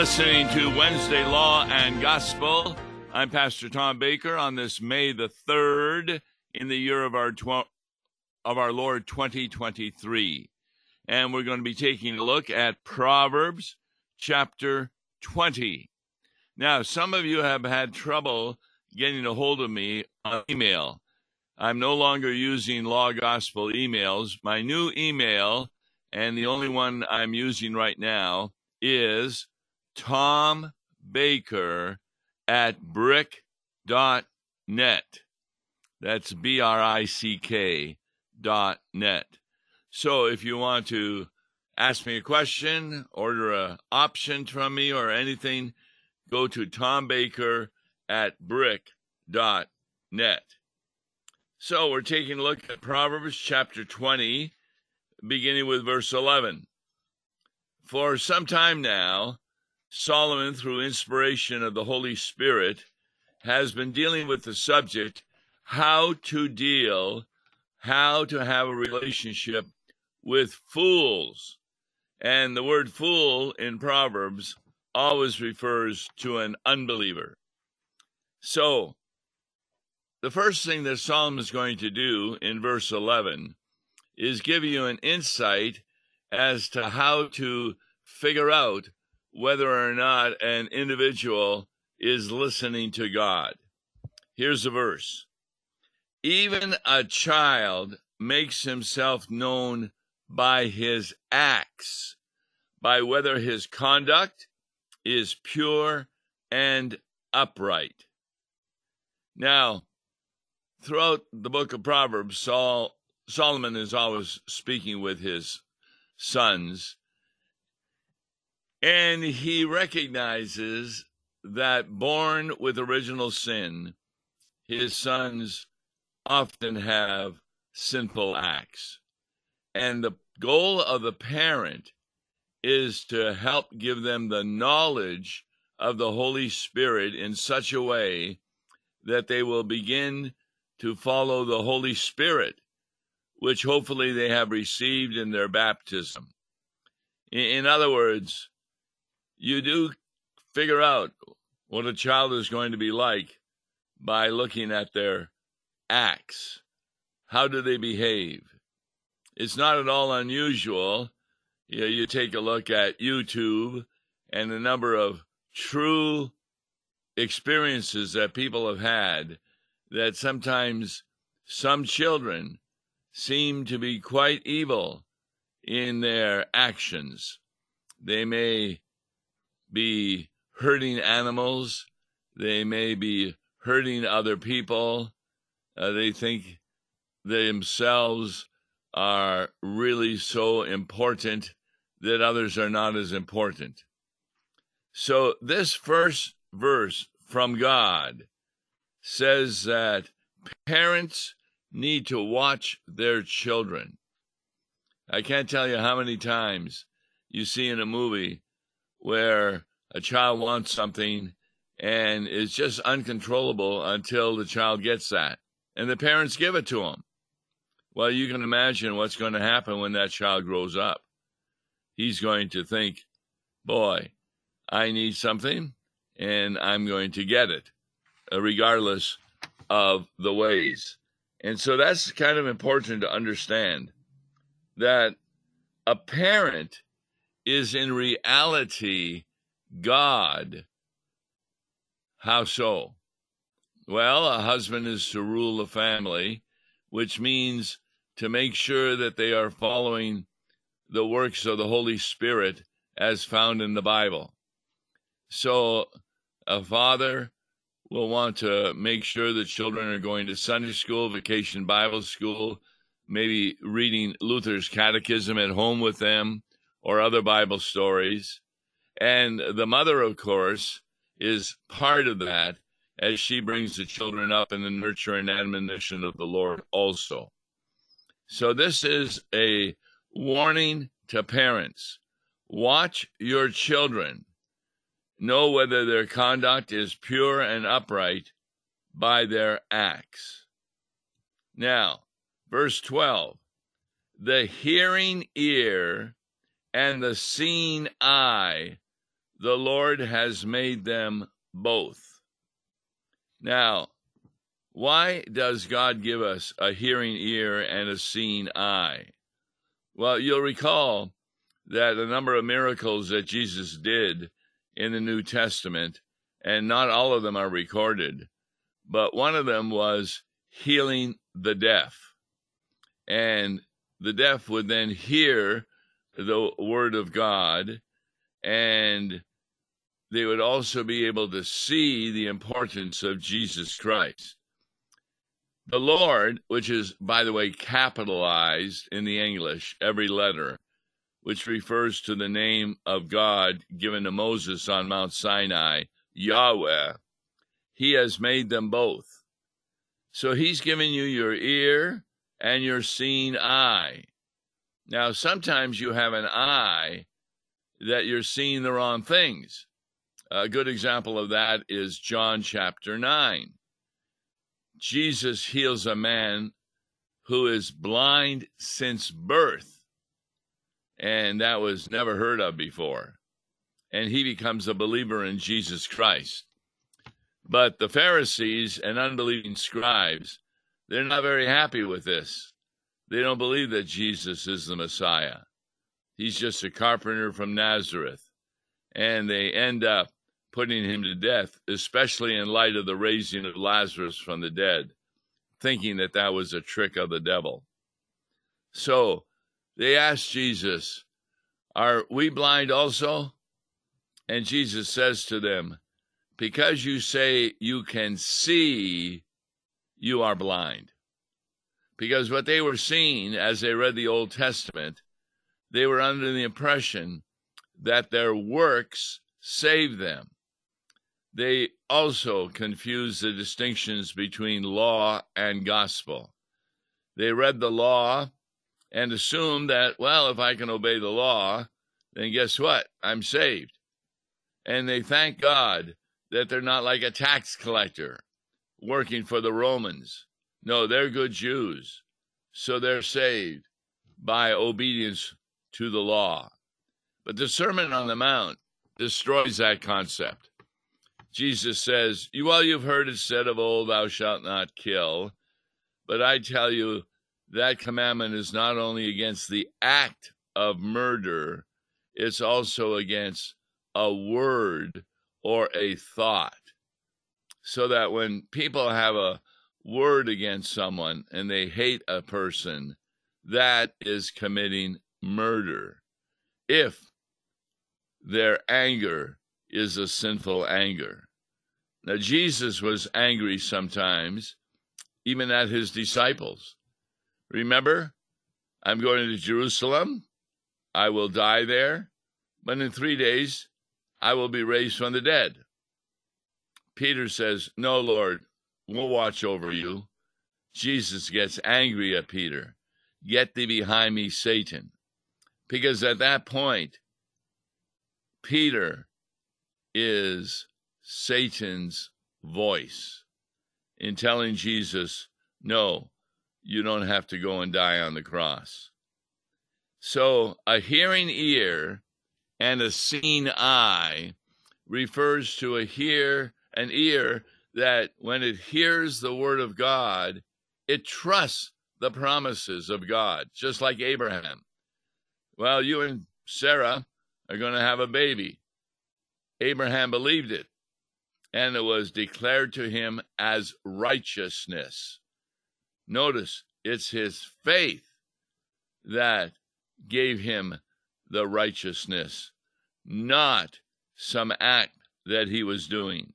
listening to Wednesday Law and Gospel. I'm Pastor Tom Baker on this May the 3rd in the year of our tw- of our Lord 2023. And we're going to be taking a look at Proverbs chapter 20. Now, some of you have had trouble getting a hold of me on email. I'm no longer using Law Gospel emails. My new email and the only one I'm using right now is Tom Baker at brick.net. That's B R I C K dot net. So if you want to ask me a question, order a option from me or anything, go to Tom Baker at brick.net. So we're taking a look at Proverbs chapter 20 beginning with verse 11. For some time now, Solomon, through inspiration of the Holy Spirit, has been dealing with the subject how to deal, how to have a relationship with fools. And the word fool in Proverbs always refers to an unbeliever. So, the first thing that Solomon is going to do in verse 11 is give you an insight as to how to figure out whether or not an individual is listening to God. Here's a verse Even a child makes himself known by his acts, by whether his conduct is pure and upright. Now, throughout the book of Proverbs, Saul Solomon is always speaking with his sons, and he recognizes that born with original sin, his sons often have sinful acts. And the goal of the parent is to help give them the knowledge of the Holy Spirit in such a way that they will begin to follow the Holy Spirit which hopefully they have received in their baptism. In other words, you do figure out what a child is going to be like by looking at their acts. How do they behave? It's not at all unusual. You, know, you take a look at YouTube and the number of true experiences that people have had that sometimes some children seem to be quite evil in their actions. They may be hurting animals, they may be hurting other people. Uh, they think they themselves are really so important that others are not as important. So, this first verse from God says that parents need to watch their children. I can't tell you how many times you see in a movie where a child wants something and it's just uncontrollable until the child gets that and the parents give it to them. Well, you can imagine what's going to happen when that child grows up. He's going to think, boy, I need something and I'm going to get it, regardless of the ways. And so that's kind of important to understand that a parent is in reality God. How so? Well, a husband is to rule the family, which means to make sure that they are following the works of the Holy Spirit as found in the Bible. So, a father will want to make sure that children are going to Sunday school, vacation Bible school, maybe reading Luther's catechism at home with them or other Bible stories. And the mother, of course, is part of that as she brings the children up in the nurture and admonition of the Lord also. So, this is a warning to parents watch your children know whether their conduct is pure and upright by their acts. Now, verse 12 the hearing ear and the seeing eye, the Lord has made them both. Now, why does God give us a hearing ear and a seeing eye? Well, you'll recall that a number of miracles that Jesus did in the New Testament, and not all of them are recorded, but one of them was healing the deaf. And the deaf would then hear the word of God and they would also be able to see the importance of Jesus Christ. The Lord, which is, by the way, capitalized in the English, every letter, which refers to the name of God given to Moses on Mount Sinai, Yahweh, he has made them both. So he's given you your ear and your seeing eye. Now, sometimes you have an eye that you're seeing the wrong things. A good example of that is John chapter 9. Jesus heals a man who is blind since birth, and that was never heard of before. And he becomes a believer in Jesus Christ. But the Pharisees and unbelieving scribes, they're not very happy with this. They don't believe that Jesus is the Messiah. He's just a carpenter from Nazareth. And they end up putting him to death, especially in light of the raising of Lazarus from the dead, thinking that that was a trick of the devil. So they asked Jesus, Are we blind also? And Jesus says to them, Because you say you can see, you are blind. Because what they were seeing as they read the Old Testament, they were under the impression that their works save them. They also confuse the distinctions between law and gospel. They read the law and assumed that, well, if I can obey the law, then guess what? I'm saved. And they thank God that they're not like a tax collector working for the Romans. No, they're good Jews. So they're saved by obedience to the law. But the Sermon on the Mount destroys that concept. Jesus says, You Well, you've heard it said of old, Thou shalt not kill. But I tell you, that commandment is not only against the act of murder, it's also against a word or a thought. So that when people have a word against someone and they hate a person, that is committing murder. If their anger is a sinful anger. Now, Jesus was angry sometimes, even at his disciples. Remember, I'm going to Jerusalem. I will die there, but in three days I will be raised from the dead. Peter says, No, Lord, we'll watch over you. Jesus gets angry at Peter. Get thee behind me, Satan. Because at that point, Peter is Satan's voice in telling Jesus, no, you don't have to go and die on the cross. So a hearing ear and a seeing eye refers to a hear an ear that when it hears the word of God, it trusts the promises of God, just like Abraham. Well, you and Sarah are going to have a baby. Abraham believed it, and it was declared to him as righteousness. Notice it's his faith that gave him the righteousness, not some act that he was doing.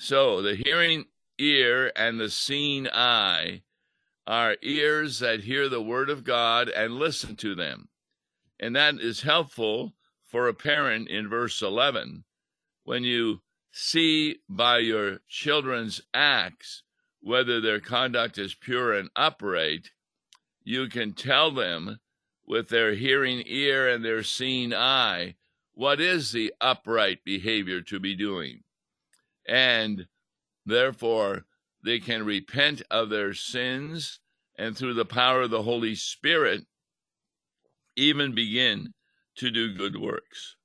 So the hearing ear and the seeing eye are ears that hear the word of God and listen to them. And that is helpful for a parent in verse 11 when you see by your children's acts whether their conduct is pure and upright, you can tell them with their hearing ear and their seeing eye what is the upright behavior to be doing. And therefore, they can repent of their sins and through the power of the Holy Spirit, even begin to do good works.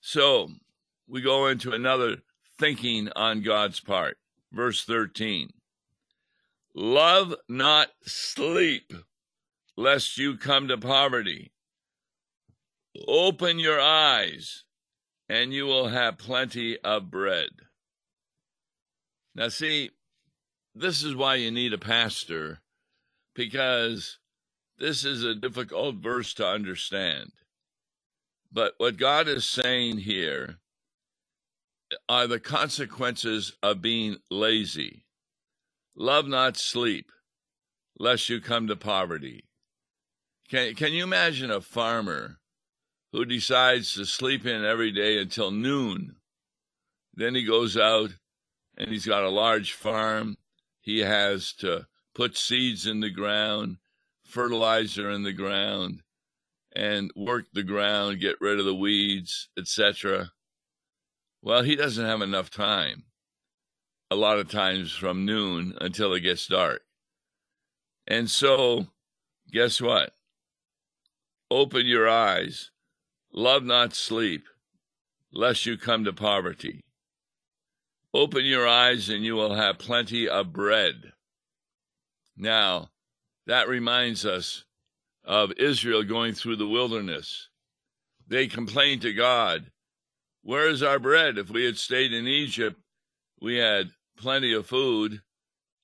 So we go into another thinking on God's part. Verse 13 Love not sleep, lest you come to poverty. Open your eyes, and you will have plenty of bread. Now, see, this is why you need a pastor, because this is a difficult verse to understand. But what God is saying here are the consequences of being lazy. Love not sleep, lest you come to poverty. Can, can you imagine a farmer who decides to sleep in every day until noon? Then he goes out and he's got a large farm. He has to put seeds in the ground, fertilizer in the ground, and work the ground, get rid of the weeds, etc. Well, he doesn't have enough time. A lot of times from noon until it gets dark. And so, guess what? Open your eyes, love not sleep, lest you come to poverty. Open your eyes, and you will have plenty of bread. Now, that reminds us of Israel going through the wilderness. They complained to God, Where is our bread? If we had stayed in Egypt, we had plenty of food.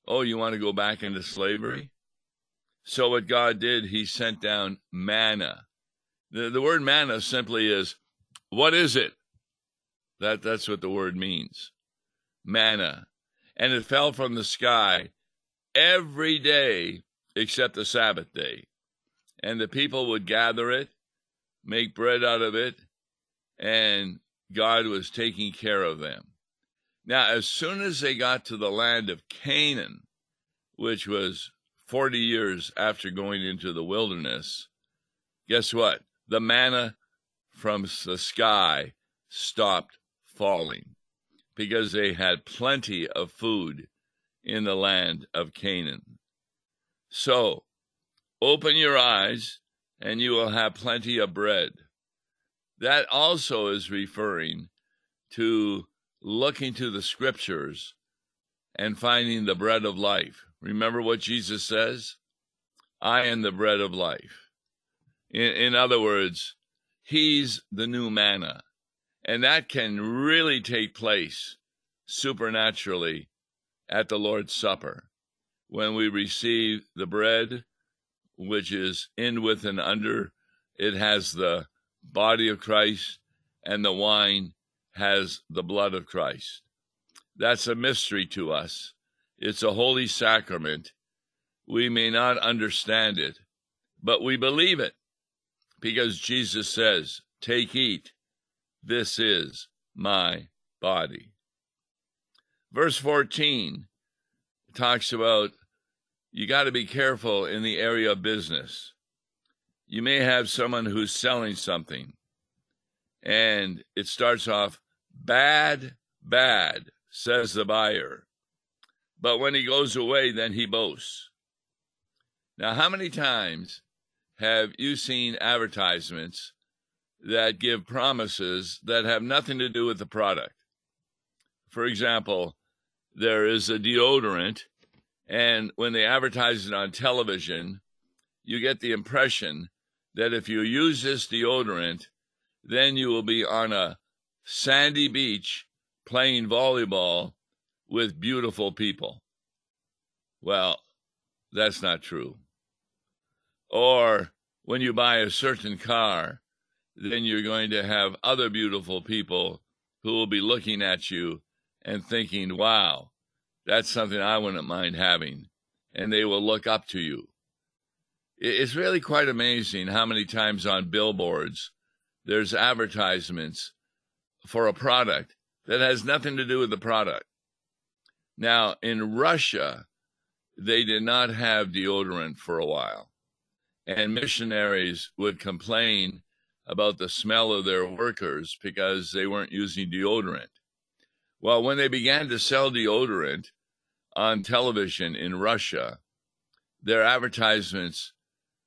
Oh, you want to go back into slavery? So, what God did, He sent down manna. The, the word manna simply is, What is it? That, that's what the word means manna. And it fell from the sky every day except the Sabbath day and the people would gather it, make bread out of it, and God was taking care of them. Now, as soon as they got to the land of Canaan, which was 40 years after going into the wilderness, guess what? The manna from the sky stopped falling because they had plenty of food in the land of Canaan. So, Open your eyes, and you will have plenty of bread. That also is referring to looking to the scriptures and finding the bread of life. Remember what Jesus says? I am the bread of life. In, in other words, He's the new manna. And that can really take place supernaturally at the Lord's Supper when we receive the bread which is in, with, and under. It has the body of Christ, and the wine has the blood of Christ. That's a mystery to us. It's a holy sacrament. We may not understand it, but we believe it because Jesus says, Take, eat. This is my body. Verse 14 talks about you got to be careful in the area of business. You may have someone who's selling something and it starts off bad, bad, says the buyer. But when he goes away, then he boasts. Now, how many times have you seen advertisements that give promises that have nothing to do with the product? For example, there is a deodorant and when they advertise it on television, you get the impression that if you use this deodorant, then you will be on a sandy beach playing volleyball with beautiful people. Well, that's not true. Or when you buy a certain car, then you're going to have other beautiful people who will be looking at you and thinking, wow, that's something I wouldn't mind having. And they will look up to you. It's really quite amazing how many times on billboards there's advertisements for a product that has nothing to do with the product. Now, in Russia, they did not have deodorant for a while, and missionaries would complain about the smell of their workers because they weren't using deodorant. Well, when they began to sell deodorant, on television in Russia, their advertisements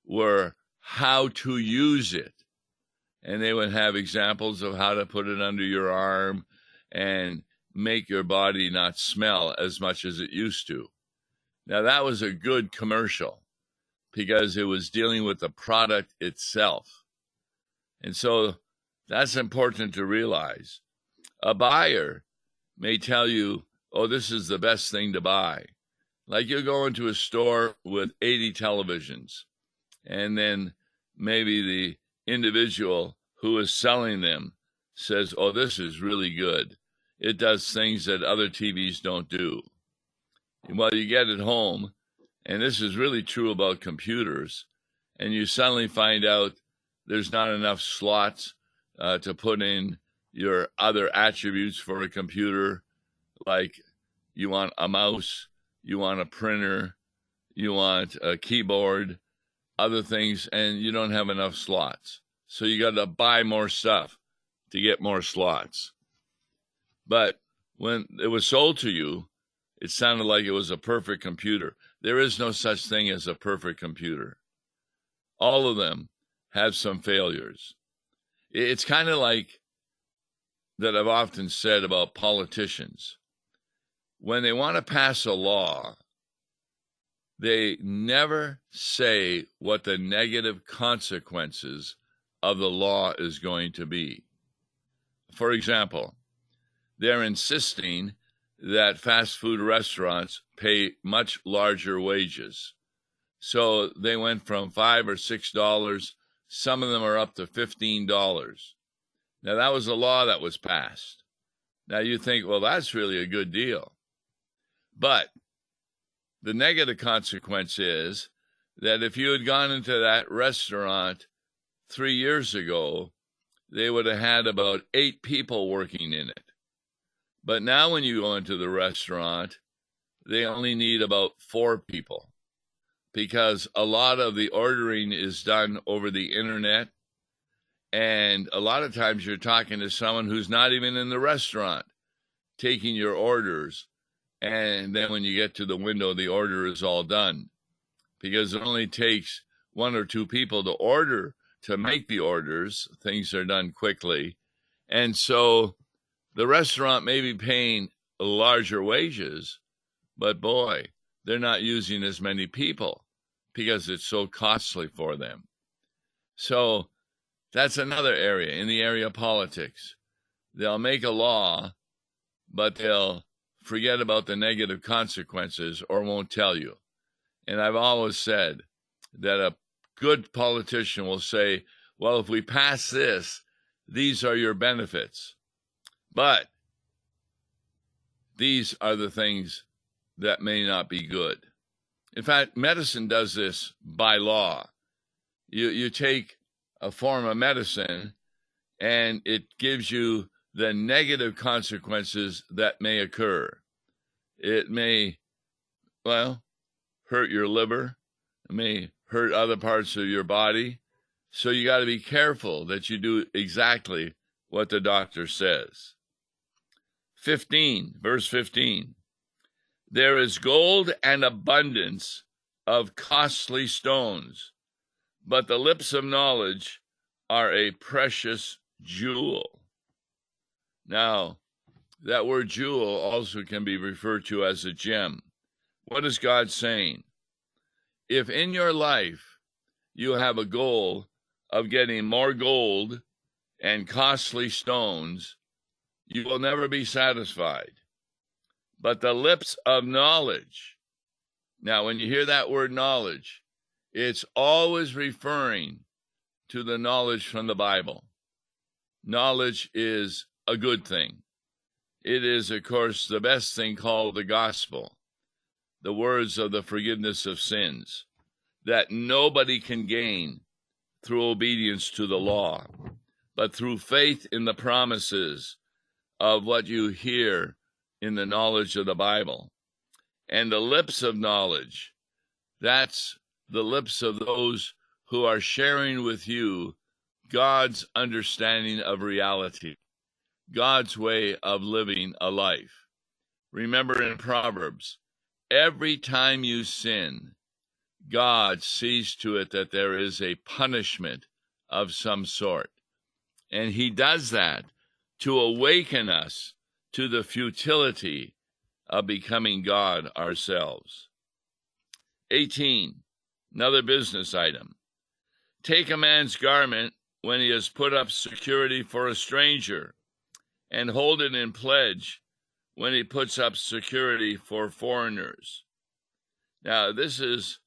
were how to use it. and they would have examples of how to put it under your arm and make your body not smell as much as it used to. Now, that was a good commercial because it was dealing with the product itself. And so that's important to realize. A buyer may tell you, oh, this is the best thing to buy. Like you go into a store with 80 televisions, and then maybe the individual who is selling them says, oh, this is really good. It does things that other TVs don't do. Well, you get it home, and this is really true about computers, and you suddenly find out there's not enough slots uh, to put in your other attributes for a computer, like you want a mouse, you want a printer, you want a keyboard, other things, and you don't have enough slots. So you got to buy more stuff to get more slots. But when it was sold to you, it sounded like it was a perfect computer. There is no such thing as a perfect computer. All of them have some failures. It's kind of like that I've often said about politicians. When they want to pass a law, they never say what the negative consequences of the law is going to be. For example, they're insisting that fast food restaurants pay much larger wages. So they went from five or six dollars. Some of them are up to fifteen dollars. Now that was a law that was passed. Now you think, well, that's really a good deal. But the negative consequence is that if you had gone into that restaurant three years ago, they would have had about eight people working in it. But now, when you go into the restaurant, they only need about four people because a lot of the ordering is done over the internet. And a lot of times you're talking to someone who's not even in the restaurant taking your orders. And then when you get to the window, the order is all done because it only takes one or two people to order to make the orders. Things are done quickly. And so the restaurant may be paying larger wages, but boy, they're not using as many people because it's so costly for them. So that's another area in the area of politics. They'll make a law, but they'll forget about the negative consequences or won't tell you. And I've always said that a good politician will say, well, if we pass this, these are your benefits. But these are the things that may not be good. In fact, medicine does this by law. You, you take a form of medicine and it gives you the negative consequences that may occur. It may, well, hurt your liver, it may hurt other parts of your body. So you got to be careful that you do exactly what the doctor says. 15, verse 15. There is gold and abundance of costly stones, but the lips of knowledge are a precious jewel. Now, that word jewel also can be referred to as a gem. What is God saying? If in your life you have a goal of getting more gold and costly stones, you will never be satisfied. But the lips of knowledge. Now, when you hear that word knowledge, it's always referring to the knowledge from the Bible. Knowledge is a good thing. It is, of course, the best thing called the gospel, the words of the forgiveness of sins, that nobody can gain through obedience to the law, but through faith in the promises of what you hear in the knowledge of the Bible. And the lips of knowledge, that's the lips of those who are sharing with you God's understanding of reality, God's way of living a life. Remember in Proverbs, every time you sin, God sees to it that there is a punishment of some sort. And he does that to awaken us to the futility of becoming God ourselves. 18. Another business item. Take a man's garment when he has put up security for a stranger, and hold it in pledge when he puts up security for foreigners. Now, this is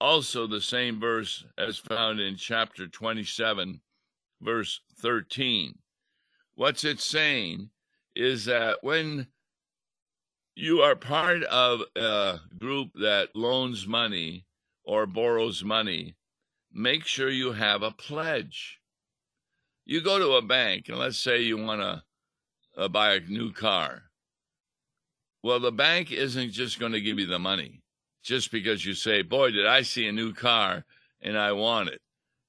also the same verse as found in chapter 27, verse 13. What's it saying is that when you are part of a group that loans money or borrows money, make sure you have a pledge. You go to a bank, and let's say you want to uh, buy a new car. Well, the bank isn't just going to give you the money just because you say, Boy, did I see a new car and I want it.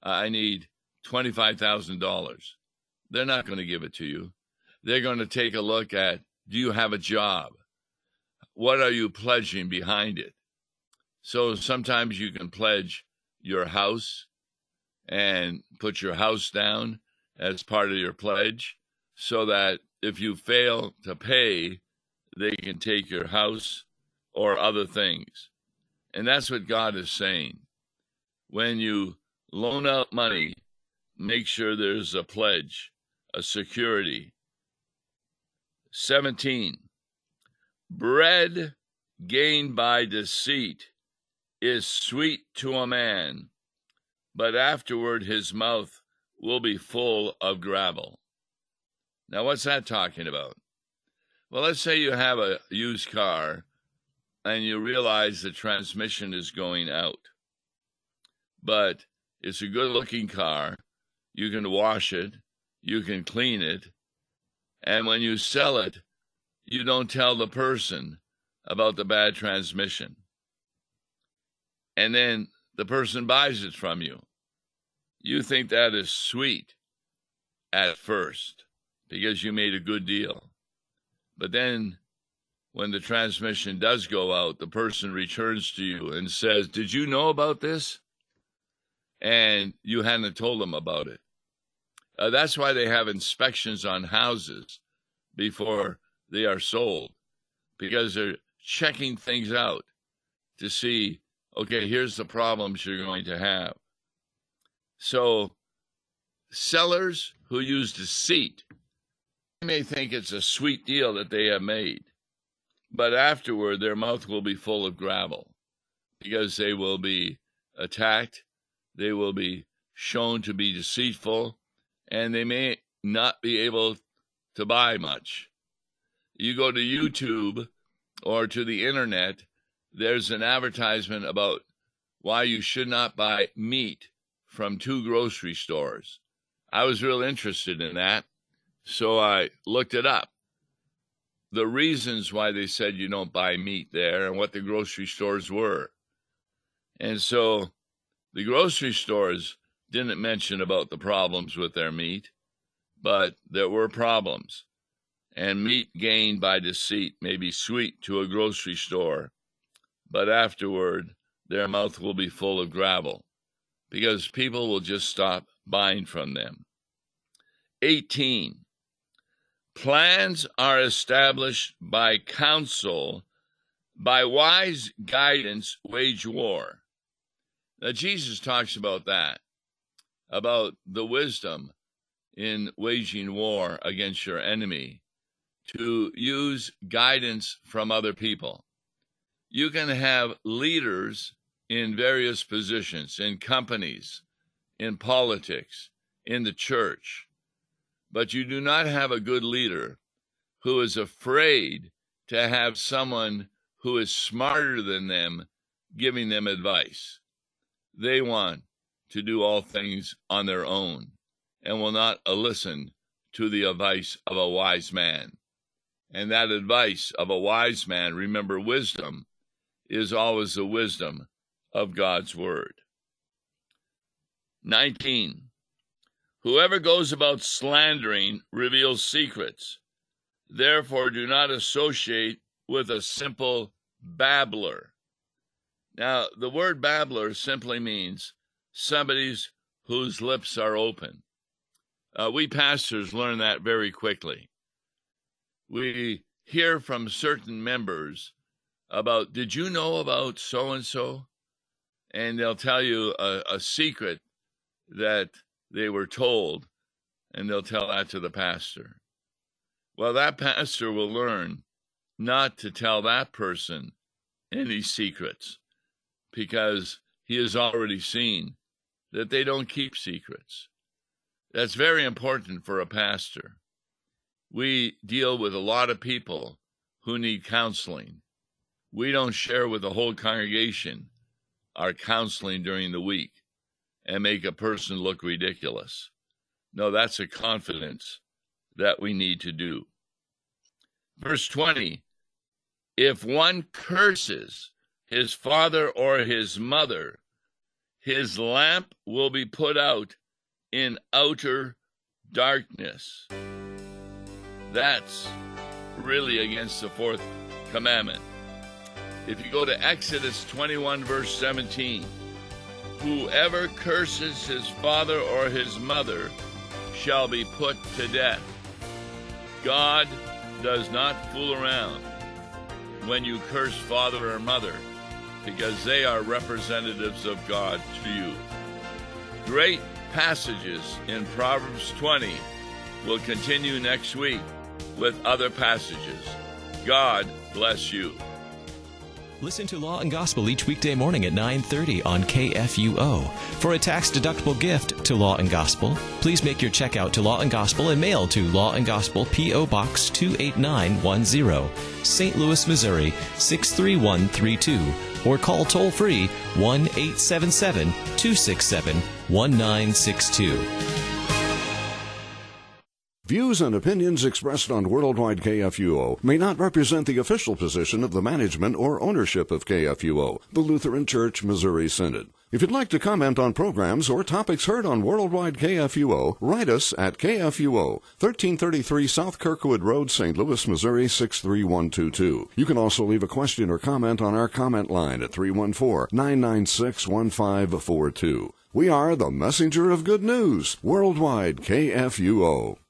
I need $25,000. They're not going to give it to you. They're going to take a look at do you have a job? What are you pledging behind it? So sometimes you can pledge your house and put your house down as part of your pledge so that if you fail to pay, they can take your house or other things. And that's what God is saying. When you loan out money, make sure there's a pledge, a security. 17. Bread gained by deceit is sweet to a man, but afterward his mouth will be full of gravel. Now, what's that talking about? Well, let's say you have a used car and you realize the transmission is going out, but it's a good looking car. You can wash it, you can clean it, and when you sell it, you don't tell the person about the bad transmission. And then the person buys it from you. You think that is sweet at first because you made a good deal. But then when the transmission does go out, the person returns to you and says, Did you know about this? And you hadn't told them about it. Uh, that's why they have inspections on houses before they are sold, because they're checking things out to see, okay, here's the problems you're going to have. So, sellers who use deceit may think it's a sweet deal that they have made, but afterward their mouth will be full of gravel because they will be attacked, they will be shown to be deceitful, and they may not be able to buy much. You go to YouTube or to the internet, there's an advertisement about why you should not buy meat from two grocery stores. I was real interested in that, so I looked it up. The reasons why they said you don't buy meat there and what the grocery stores were. And so the grocery stores didn't mention about the problems with their meat, but there were problems. And meat gained by deceit may be sweet to a grocery store, but afterward their mouth will be full of gravel because people will just stop buying from them. 18. Plans are established by counsel, by wise guidance, wage war. Now, Jesus talks about that, about the wisdom in waging war against your enemy, to use guidance from other people. You can have leaders in various positions, in companies, in politics, in the church. But you do not have a good leader who is afraid to have someone who is smarter than them giving them advice. They want to do all things on their own and will not listen to the advice of a wise man. And that advice of a wise man, remember, wisdom is always the wisdom of God's word. 19. Whoever goes about slandering reveals secrets. Therefore, do not associate with a simple babbler. Now, the word babbler simply means somebody whose lips are open. Uh, we pastors learn that very quickly. We hear from certain members about, did you know about so and so? And they'll tell you a, a secret that they were told, and they'll tell that to the pastor. Well, that pastor will learn not to tell that person any secrets because he has already seen that they don't keep secrets. That's very important for a pastor. We deal with a lot of people who need counseling. We don't share with the whole congregation our counseling during the week and make a person look ridiculous. No, that's a confidence that we need to do. Verse 20 If one curses his father or his mother, his lamp will be put out in outer darkness. That's really against the fourth commandment. If you go to Exodus 21, verse 17, whoever curses his father or his mother shall be put to death. God does not fool around when you curse father or mother because they are representatives of God to you. Great passages in Proverbs 20 will continue next week with other passages. God bless you. Listen to Law and Gospel each weekday morning at 9:30 on KFUO. For a tax-deductible gift to Law and Gospel, please make your check out to Law and Gospel and mail to Law and Gospel PO Box 28910, St. Louis, Missouri 63132 or call toll free 1 877 267 1962. Views and opinions expressed on Worldwide KFUO may not represent the official position of the management or ownership of KFUO, the Lutheran Church Missouri Synod. If you'd like to comment on programs or topics heard on Worldwide KFUO, write us at KFUO, 1333 South Kirkwood Road, St. Louis, Missouri 63122. You can also leave a question or comment on our comment line at 314 996 1542. We are the messenger of good news, Worldwide KFUO.